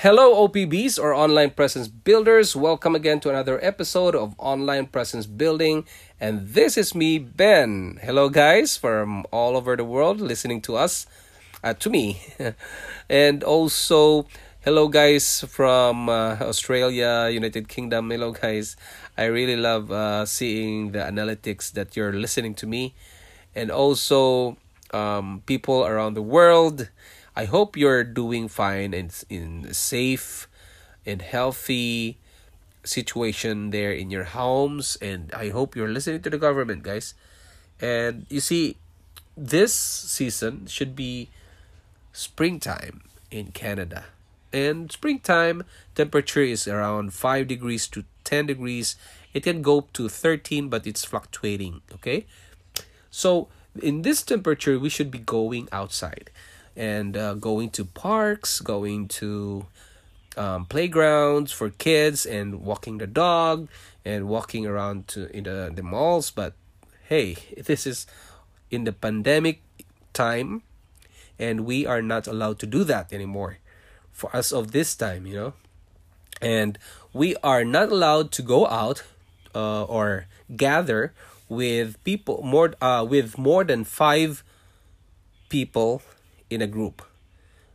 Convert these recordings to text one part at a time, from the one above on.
Hello, OPBs or online presence builders. Welcome again to another episode of Online Presence Building. And this is me, Ben. Hello, guys, from all over the world listening to us, uh, to me. and also, hello, guys from uh, Australia, United Kingdom. Hello, guys. I really love uh, seeing the analytics that you're listening to me. And also, um, people around the world. I hope you're doing fine and in safe and healthy situation there in your homes and I hope you're listening to the government guys. And you see this season should be springtime in Canada. And springtime temperature is around 5 degrees to 10 degrees. It can go to 13 but it's fluctuating, okay? So in this temperature we should be going outside and uh, going to parks, going to um, playgrounds for kids, and walking the dog, and walking around to in the, the malls. But hey, this is in the pandemic time, and we are not allowed to do that anymore for us of this time, you know. And we are not allowed to go out uh, or gather with people more uh, with more than five people in a group.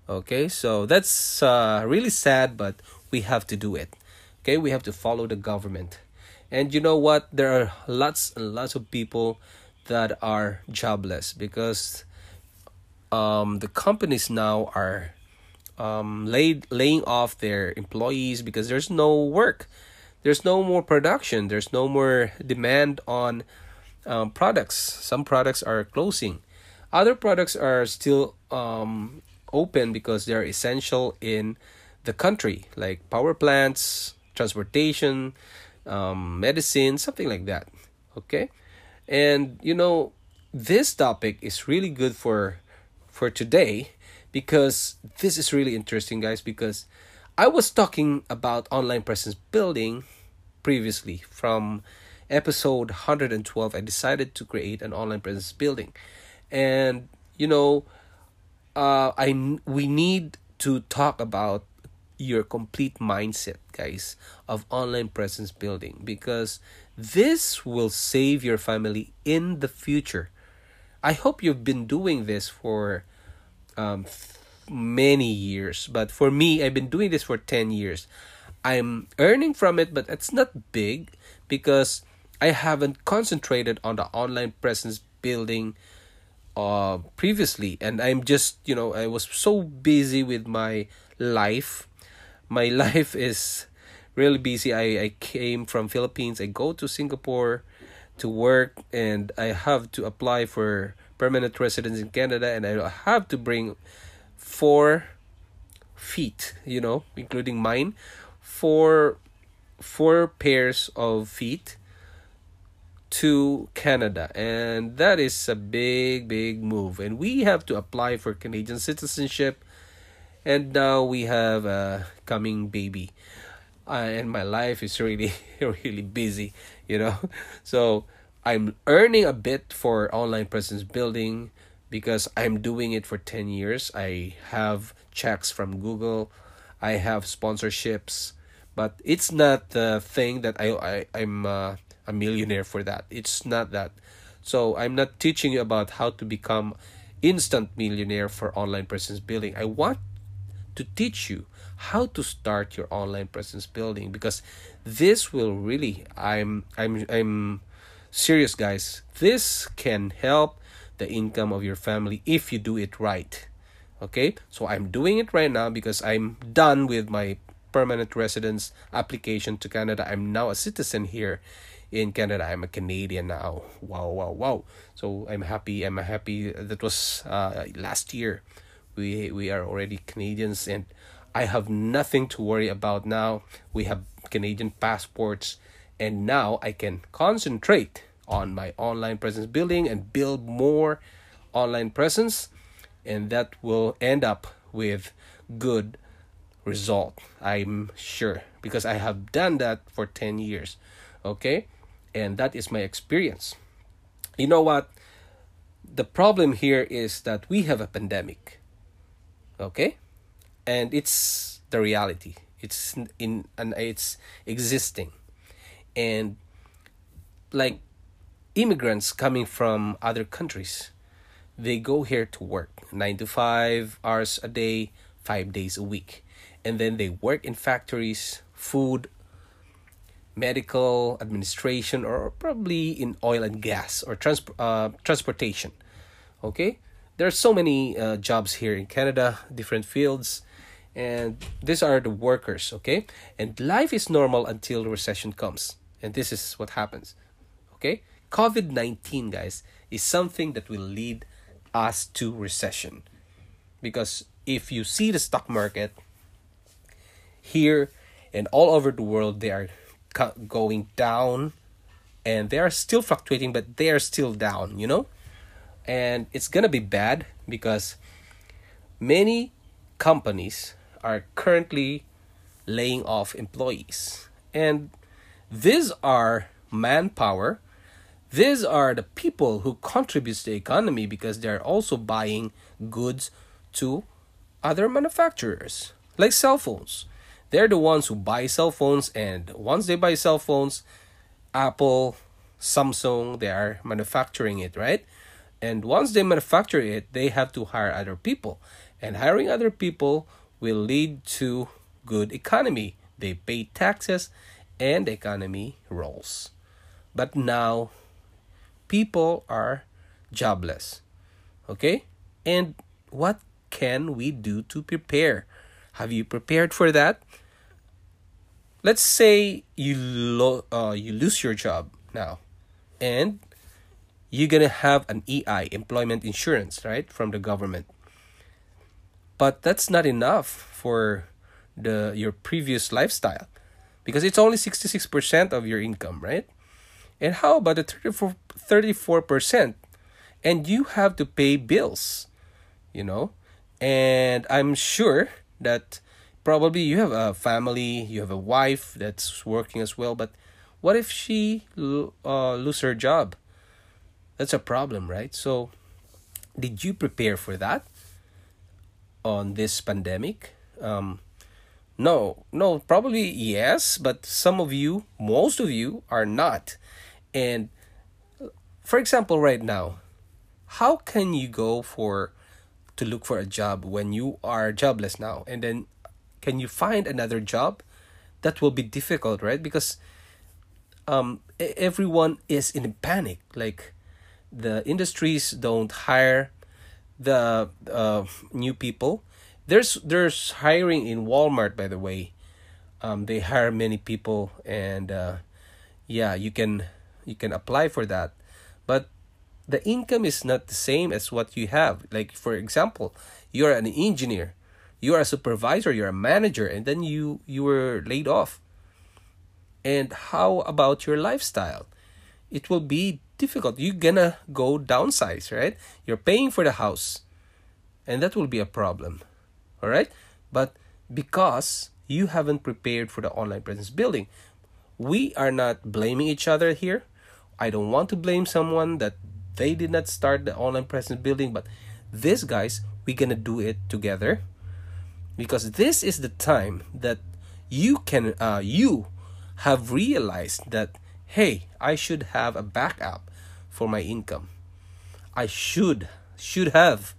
Okay, so that's uh, really sad, but we have to do it. Okay, we have to follow the government. And you know what? There are lots and lots of people that are jobless because um, the companies now are um, laid, laying off their employees because there's no work. There's no more production. There's no more demand on um, products. Some products are closing. Other products are still um, open because they're essential in the country, like power plants, transportation, um, medicine, something like that. Okay, and you know this topic is really good for for today because this is really interesting, guys. Because I was talking about online presence building previously from episode 112 i decided to create an online presence building and you know uh i we need to talk about your complete mindset guys of online presence building because this will save your family in the future. I hope you've been doing this for um many years but for me i've been doing this for 10 years. I'm earning from it but it's not big because i haven't concentrated on the online presence building uh previously. And i'm just you know i was so busy with my life. My life is really busy. I i came from philippines. I go to singapore to work and i have to apply for permanent residence in canada and i have to bring four feet you know including mine four four pairs of feet to Canada, and that is a big, big move. And we have to apply for Canadian citizenship, and now we have a coming baby, uh, and my life is really, really busy, you know. So I'm earning a bit for online presence building because I'm doing it for 10 years. I have checks from Google, I have sponsorships, but it's not the thing that I, I I'm uh, a millionaire for that. It's not that. So I'm not teaching you about how to become instant millionaire for online presence building. I want to teach you how to start your online presence building because this will really I'm I'm I'm serious guys. This can help the income of your family if you do it right. Okay? So I'm doing it right now because I'm done with my permanent residence application to Canada. I'm now a citizen here in Canada. I'm a Canadian now. Wow, wow, wow. So I'm happy. I'm happy. That was uh, last year. We we are already Canadians, and I have nothing to worry about now. We have Canadian passports, and now I can concentrate on my online presence building and build more online presence, and that will end up with good result. I'm sure because I have done that for 10 years. Okay? And that is my experience. You know what? The problem here is that we have a pandemic. Okay? And it's the reality. It's in and it's existing. And like immigrants coming from other countries, they go here to work 9 to 5 hours a day, 5 days a week. And then they work in factories, food, medical administration or probably in oil and gas or trans- uh, transportation. Okay? There are so many uh, jobs here in canada different fields and these are the workers okay? And life is normal until the recession comes and this is what happens okay? Covid-19 guys is something that will lead us to recession. Because if you see the stock market here and all over the world they are going down and they are still fluctuating but they are still down you know? And it's gonna be bad because many companies are currently laying off employees. And these are manpower. These are the people who contributes to the economy because they're also buying goods to other manufacturers like cell phones they're the ones who buy cell phones and once they buy cell phones apple samsung they are manufacturing it right? And once they manufacture it they have to hire other people. And hiring other people will lead to good economy. They pay taxes and economy rolls. But now people are jobless okay? And what can we do to prepare? Have you prepared for that? Let's say you lo- uh, you lose your job now, and you're gonna have an EI, employment insurance, right, from the government. But that's not enough for the your previous lifestyle, because it's only sixty six percent of your income, right? And how about the 34 percent? And you have to pay bills, you know, and I'm sure that probably you have a family, you have a wife that's working as well, but what if she uh, lose her job? That's a problem, right? So, did you prepare for that on this pandemic? Um, no, no, probably yes, but some of you, most of you, are not. And for example, right now, how can you go for to look for a job when you are jobless now and then can you find another job? That will be difficult right? Because um everyone is in a panic. Like the industries don't hire the uh, new people. There's there's hiring in Walmart by the way. Um they hire many people and uh yeah you can you can apply for that. But the income is not the same as what you have. Like for example, you're an engineer, you are a supervisor, you're a manager, and then you you were laid off. And how about your lifestyle? It will be difficult. You're gonna go downsize, right? You're paying for the house, and that will be a problem. All right, but because you haven't prepared for the online presence building, we are not blaming each other here. I don't want to blame someone that they did not start the online presence building, but these guys, we're gonna do it together because this is the time that you can uh, you have realized that hey i should have a backup for my income. I should should have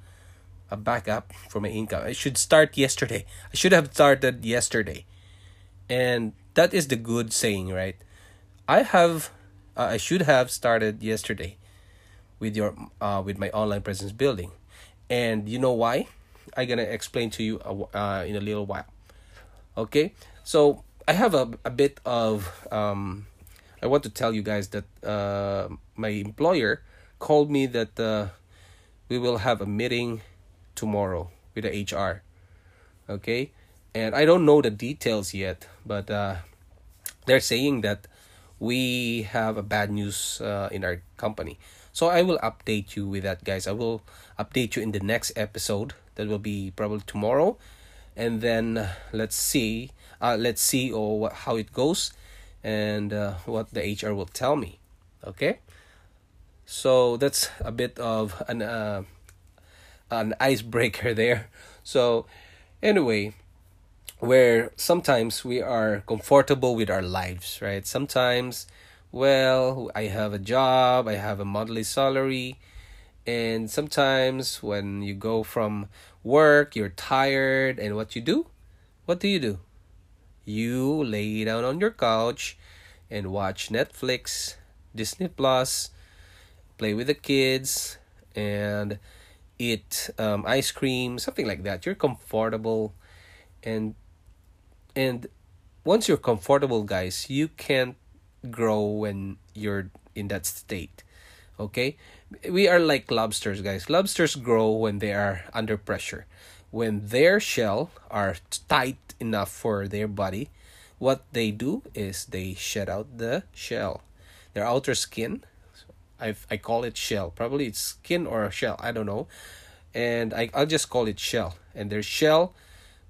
a backup for my income. I should start yesterday. I should have started yesterday. And that is the good saying right? I have uh, i should have started yesterday with your uh, with my online presence building. And you know why i'm gonna explain to you uh, in a little while okay so i have a, a bit of um, i want to tell you guys that uh, my employer called me that uh, we will have a meeting tomorrow with the hr okay and I don't know the details yet, but uh, they're saying that we have a bad news uh, in our company. So I will update you with that, guys. I will update you in the next episode. That will be probably tomorrow, and then uh, let's see. Uh, let's see or what, how it goes, and uh, what the HR will tell me. Okay. So that's a bit of an uh, an icebreaker there. So anyway, where sometimes we are comfortable with our lives, right? Sometimes, well, I have a job, I have a monthly salary, and sometimes when you go from work, you're tired, and what you do? What do you do? You lay down on your couch and watch Netflix, Disney Plus, play with the kids, and eat um, ice cream, something like that. You're comfortable, and and once you're comfortable, guys, you can't grow when you're in that state. Okay, we are like lobsters, guys. Lobsters grow when they are under pressure. When their shell are tight enough for their body, what they do is they shed out the shell, their outer skin, I I call it shell. Probably it's skin or shell. I don't know, and I I'll just call it shell. And their shell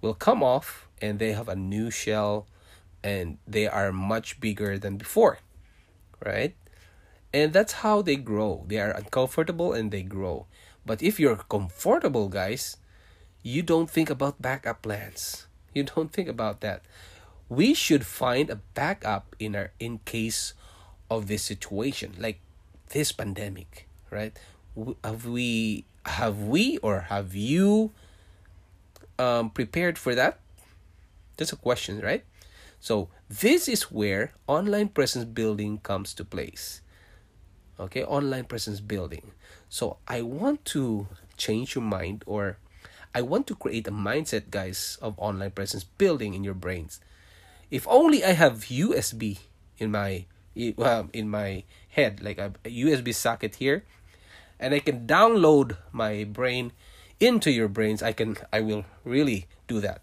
will come off, and they have a new shell, and they are much bigger than before, right? And that's how they grow. They are uncomfortable and they grow. But if you're comfortable, guys, you don't think about backup plans. You don't think about that. We should find a backup in our in case of this situation. Like this pandemic, right? Have we have we or have you um, prepared for that? That's a question, right? So this is where online presence building comes to place. Okay, online presence building. So I want to change your mind or I want to create a mindset, guys, of online presence building in your brains. If only I have USB in my um, in my head like a USB socket here and I can download my brain into your brains I can I will really do that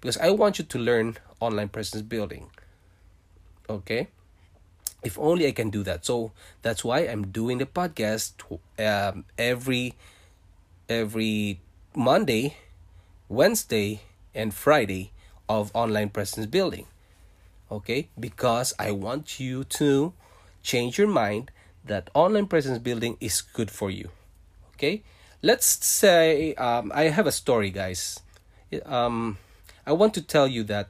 because I want you to learn online presence building okay if only I can do that. So that's why I'm doing the podcast um, every every Monday Wednesday and Friday of online presence building. Okay? Because i want you to change your mind that online presence building is good for you. Okay? Let's say um, i have a story guys. Um, i want to tell you that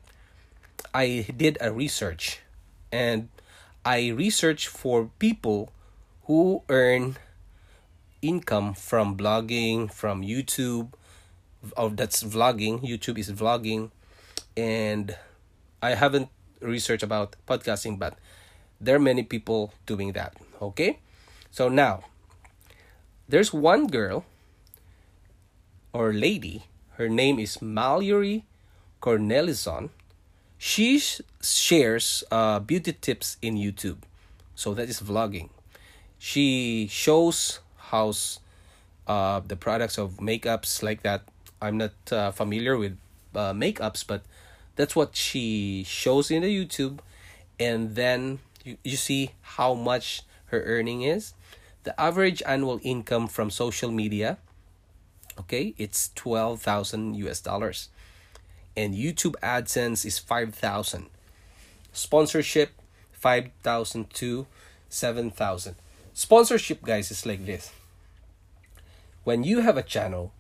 i did a research and i research for people who earn income from blogging from youtube oh that's vlogging youtube is vlogging and i haven't research about podcasting, but there are many people doing that. Okay? So now, there's one girl or lady, her name is Mallory Cornelison. She shares uh, beauty tips in YouTube. So that is vlogging. She shows how uh, the products of makeups like that. I'm not uh, familiar with uh, makeups, but that's what she shows in the youtube and then you, you see how much her earning is the average annual income from social media okay it's 12000 us dollars and youtube adsense is 5000 sponsorship 5000 to 7000 sponsorship guys is like this when you have a channel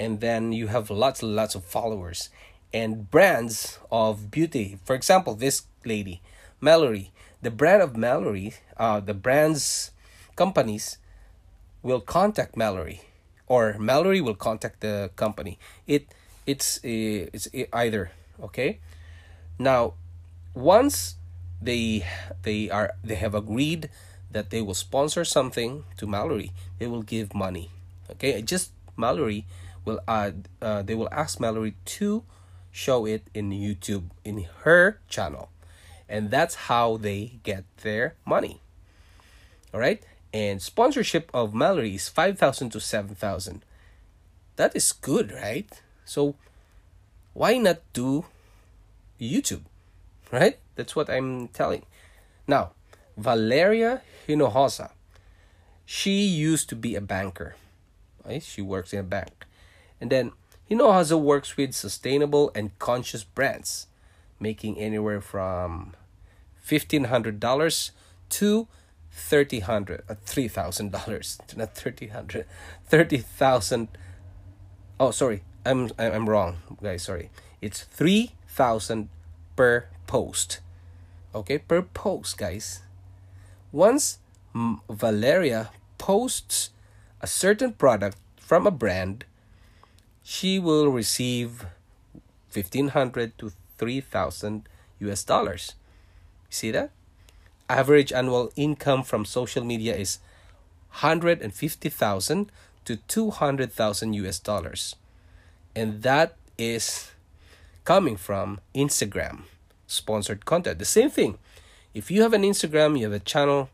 and then you have lots and lots of followers and brands of beauty. For example, this lady, Mallory, the brand of Mallory, uh, the brand's companies will contact Mallory, or Mallory will contact the company. It it's uh, it's either okay. Now, once they they are they have agreed that they will sponsor something to Mallory, they will give money. Okay, just Mallory will add. Uh, they will ask Mallory to show it in YouTube in her channel. And that's how they get their money. All right? And sponsorship of Mallory is 5,000 to 7,000. That is good, right? So why not do YouTube? Right? That's what I'm telling. Now, Valeria Hinojosa. She used to be a banker. Right? She works in a bank. And then Hinojosa works with sustainable and conscious brands, making anywhere from $1,500 to thirty hundred uh, three thousand dollars not thirty hundred thirty thousand oh sorry i'm i'm wrong guys sorry. It's three thousand per post. Okay per post guys. Once valeria posts a certain product from a brand she will receive 1500 to 3000 us dollars. See that? Average annual income from social media is 150,000 to 200,000 US dollars. And that is coming from Instagram sponsored content. The same thing. If you have an Instagram, you have a channel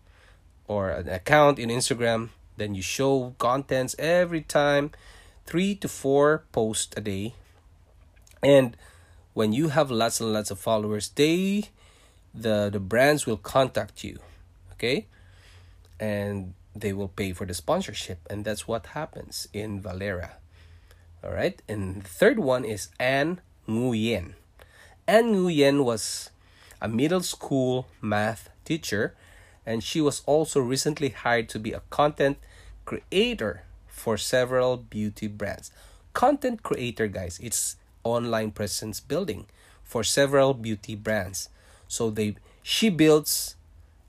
or an account in Instagram, then you show contents every time, 3 to 4 posts a day. And when you have lots and lots of followers, they the the brands will contact you okay and they will pay for the sponsorship and that's what happens in Valeria all right and third one is anne nguyen. Anne nguyen was a middle school math teacher and she was also recently hired to be a content creator for several beauty brands. Content creator guys it's online presence building for several beauty brands. So they she builds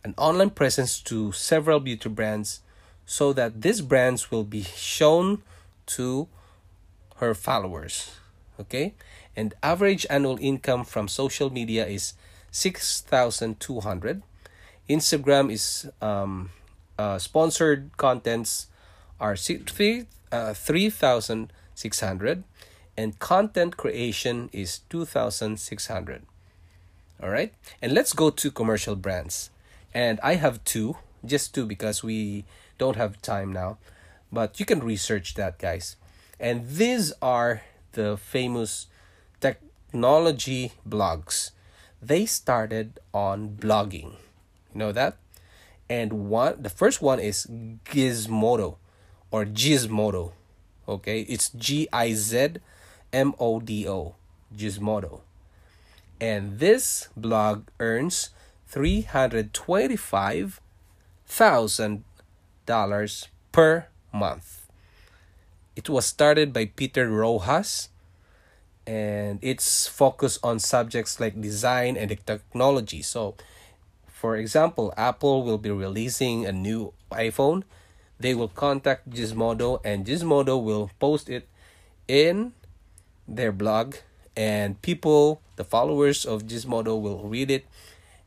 an online presence to several beauty brands so that these brands will be shown to her followers. Okay? And average annual income from social media is 6,200. Instagram is um, uh, sponsored contents are three, uh, 3,600 and content creation is 2,600. All right. And let's go to commercial brands. And I have two, just two because we don't have time now. But you can research that, guys. And these are the famous technology blogs. They started on blogging. You know that? And one the first one is Gizmodo or Gizmodo. Okay? It's G I Z M O D O. Gizmodo and this blog earns $325,000 per month. It was started by Peter Rojas and it's focused on subjects like design and technology. So, for example, Apple will be releasing a new iPhone. They will contact Gizmodo and Gizmodo will post it in their blog and people the followers of Gizmodo will read it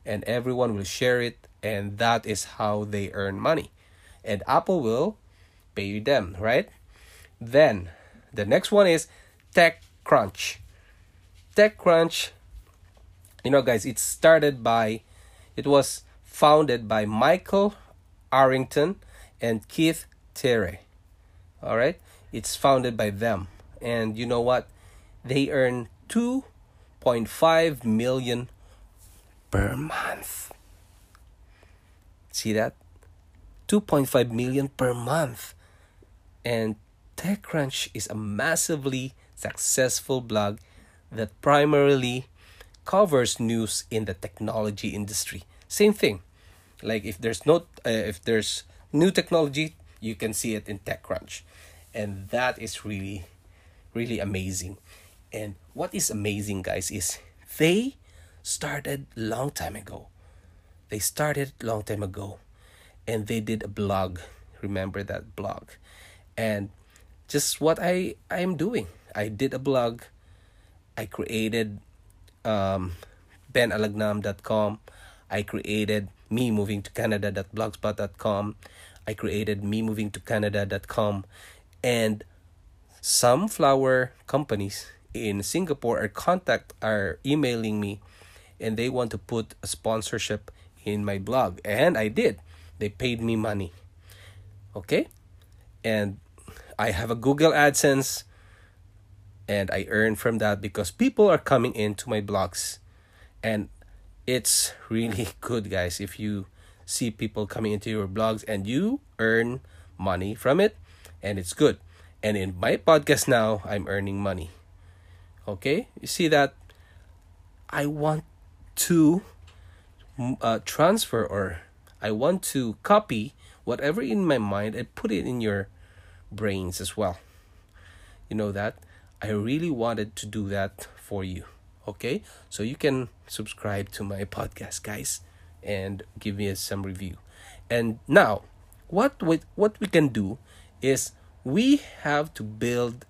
and everyone will share it and that is how they earn money and Apple will pay them right then the next one is TechCrunch TechCrunch you know guys it started by it was founded by Michael Arrington and Keith Terry all right it's founded by them and you know what they earn 2.5 million per month. See that? 2.5 million per month. And TechCrunch is a massively successful blog that primarily covers news in the technology industry. Same thing. Like if there's no uh, if there's new technology, you can see it in TechCrunch. And that is really really amazing. And what is amazing, guys, is they started long time ago. They started long time ago, and they did a blog. Remember that blog, and just what I I am doing. I did a blog. I created um, benalagnam.com. I created me moving to Canada.blogspot.com. I created me moving to Canada.com, and some flower companies in Singapore are contact are emailing me and they want to put a sponsorship in my blog and I did. They paid me money. Okay? And I have a Google AdSense and I earn from that because people are coming into my blogs. And it's really good guys if you see people coming into your blogs and you earn money from it and it's good. And in my podcast now i'm earning money. Okay? You see that? I want to uh, transfer or i want to copy whatever in my mind and put it in your brains as well you know that I really wanted to do that for you. Okay? So you can subscribe to my podcast, guys, and give me some review. And now, what we, what we can do is we have to build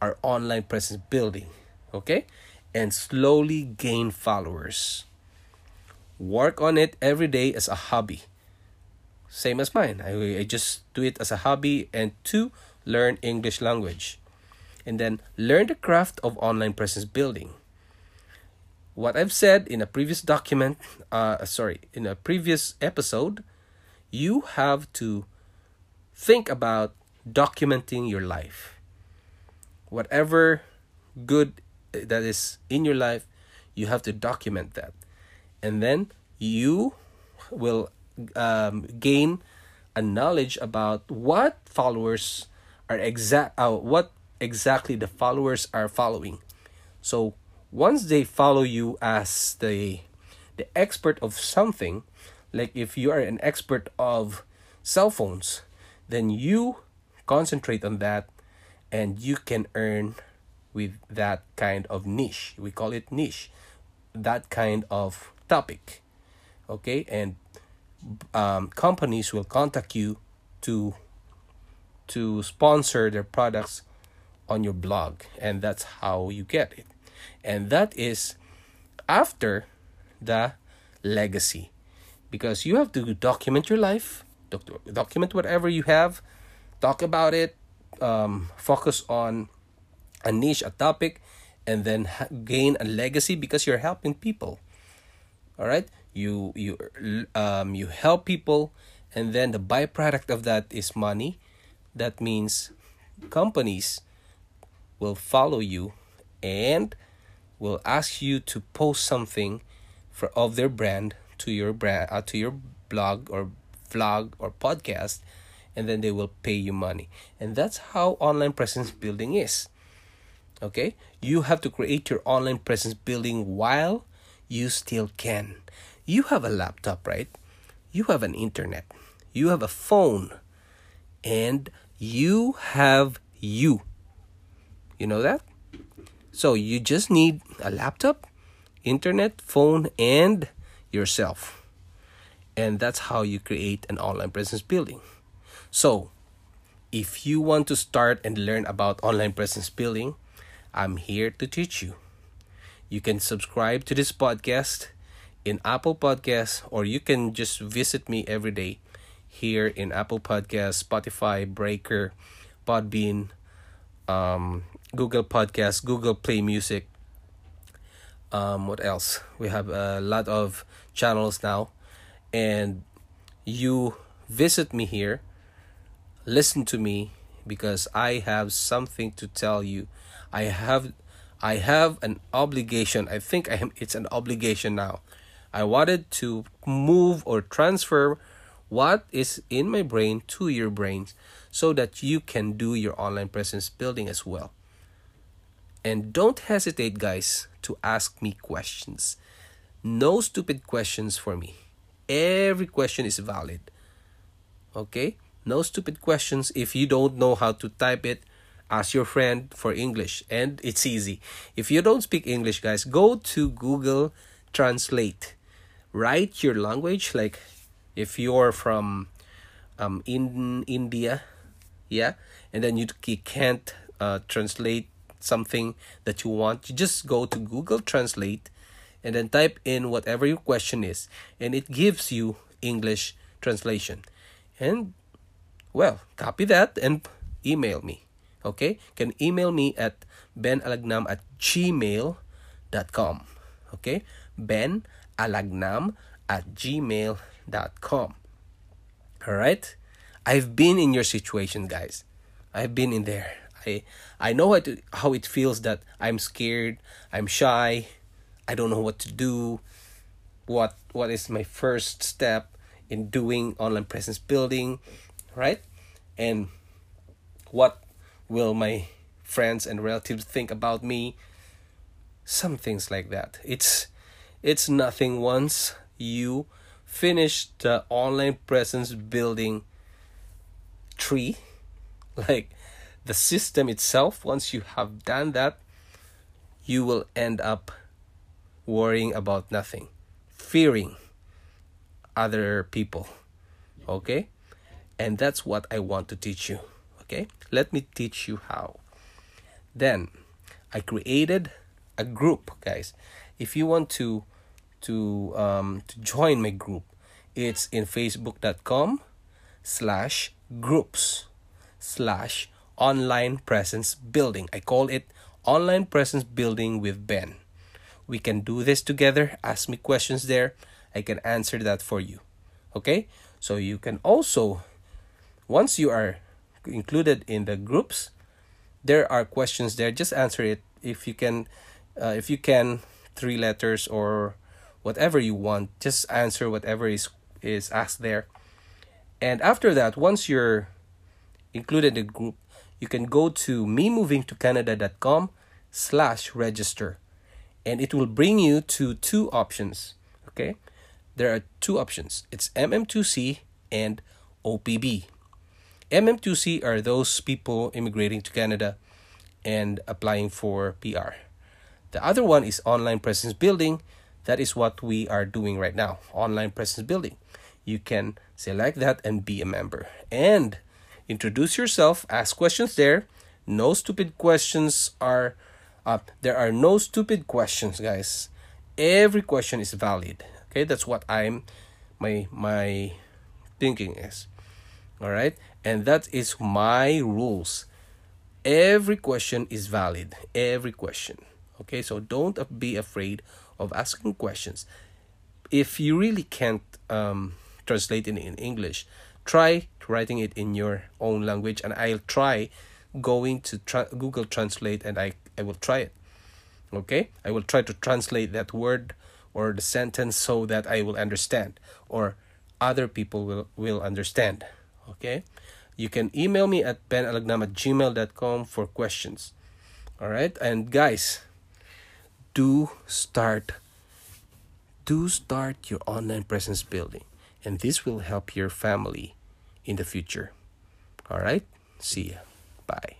our online presence building, okay? And slowly gain followers. Work on it every day as a hobby. Same as mine. I, I just do it as a hobby and to learn English language and then learn the craft of online presence building. What I've said in a previous document, uh, sorry, in a previous episode, you have to think about documenting your life. Whatever good that is in your life, you have to document that. And then you will um, gain a knowledge about what followers are exact uh, what exactly the followers are following. So once they follow you as the the expert of something, like if you are an expert of cell phones, then you concentrate on that and you can earn with that kind of niche. We call it niche. That kind of topic. Okay? And um, companies will contact you to to sponsor their products on your blog and that's how you get it. And that is after the legacy because you have to document your life document whatever you have talk about it um, focus on a niche a topic and then gain a legacy because you're helping people. All right you you um you help people and then the byproduct of that is money. That means companies will follow you and will ask you to post something for of their brand to your brand uh, to your blog or vlog or podcast and then they will pay you money. And that's how online presence building is. Okay? You have to create your online presence building while you still can you have a laptop right you have an internet you have a phone and you have you you know that? So you just need a laptop, internet, phone, and yourself. And that's how you create an online presence building. So, if you want to start and learn about online presence building, I'm here to teach you. You can subscribe to this podcast in Apple Podcasts, or you can just visit me every day here in Apple Podcasts, Spotify, Breaker, Podbean, um, Google Podcast, Google Play Music. Um, what else? We have a lot of channels now, and you visit me here, listen to me because I have something to tell you. I have I have an obligation. I think I am it's an obligation now. I wanted to move or transfer what is in my brain to your brains so that you can do your online presence building as well. And don't hesitate, guys, to ask me questions. No stupid questions for me. Every question is valid. Okay? No stupid questions. If you don't know how to type it, ask your friend for English. And it's easy. If you don't speak English, guys, go to Google Translate. Write your language. Like if you're from um, in India, yeah, and then you, you can't uh, translate something that you want, you just go to Google Translate and then type in whatever your question is, and it gives you English translation. And well, copy that and email me. Okay? Can email me at benalagnam at gmail.com. Okay? Benalagnam at gmail.com. Alright? I've been in your situation, guys. I've been in there. I I know how, to, how it feels that I'm scared, I'm shy, I don't know what to do, what what is my first step in doing online presence building, right? And what will my friends and relatives think about me? Some things like that. It's it's nothing once you finish the online presence building tree. Like the system itself once you have done that you will end up worrying about nothing fearing other people okay? And that's what i want to teach you okay? Let me teach you how. Then i created a group guys. If you want to to um to join my group it's in facebook.com slash groups slash online presence building. I call it online presence building with Ben. We can do this together. Ask me questions there. I can answer that for you. Okay? So you can also, once you are included in the groups, there are questions there. Just answer it if you can. Uh, if you can, three letters or whatever you want. Just answer whatever is is asked there. And after that, once you're included in the group, you can go to me moving to memovingtocanada.com slash register and it will bring you to two options okay there are two options it's mm2c and opb mm2c are those people immigrating to canada and applying for pr the other one is online presence building that is what we are doing right now online presence building you can select that and be a member and introduce yourself, ask questions there. No stupid questions are uh, there are no stupid questions, guys. Every question is valid. Okay, that's what I'm my my thinking is. All right? And that is my rules. Every question is valid. Every question. Okay, so don't be afraid of asking questions. If you really can't um, translate it in English, try writing it in your own language and I'll try going to tra- Google Translate and I, I will try it. Okay? I will try to translate that word or the sentence so that I will understand or other people will, will understand. Okay? You can email me at benalagnam at gmail.com for questions. Alright? And guys, do start do start your online presence building and this will help your family in the future. All right? See ya. Bye.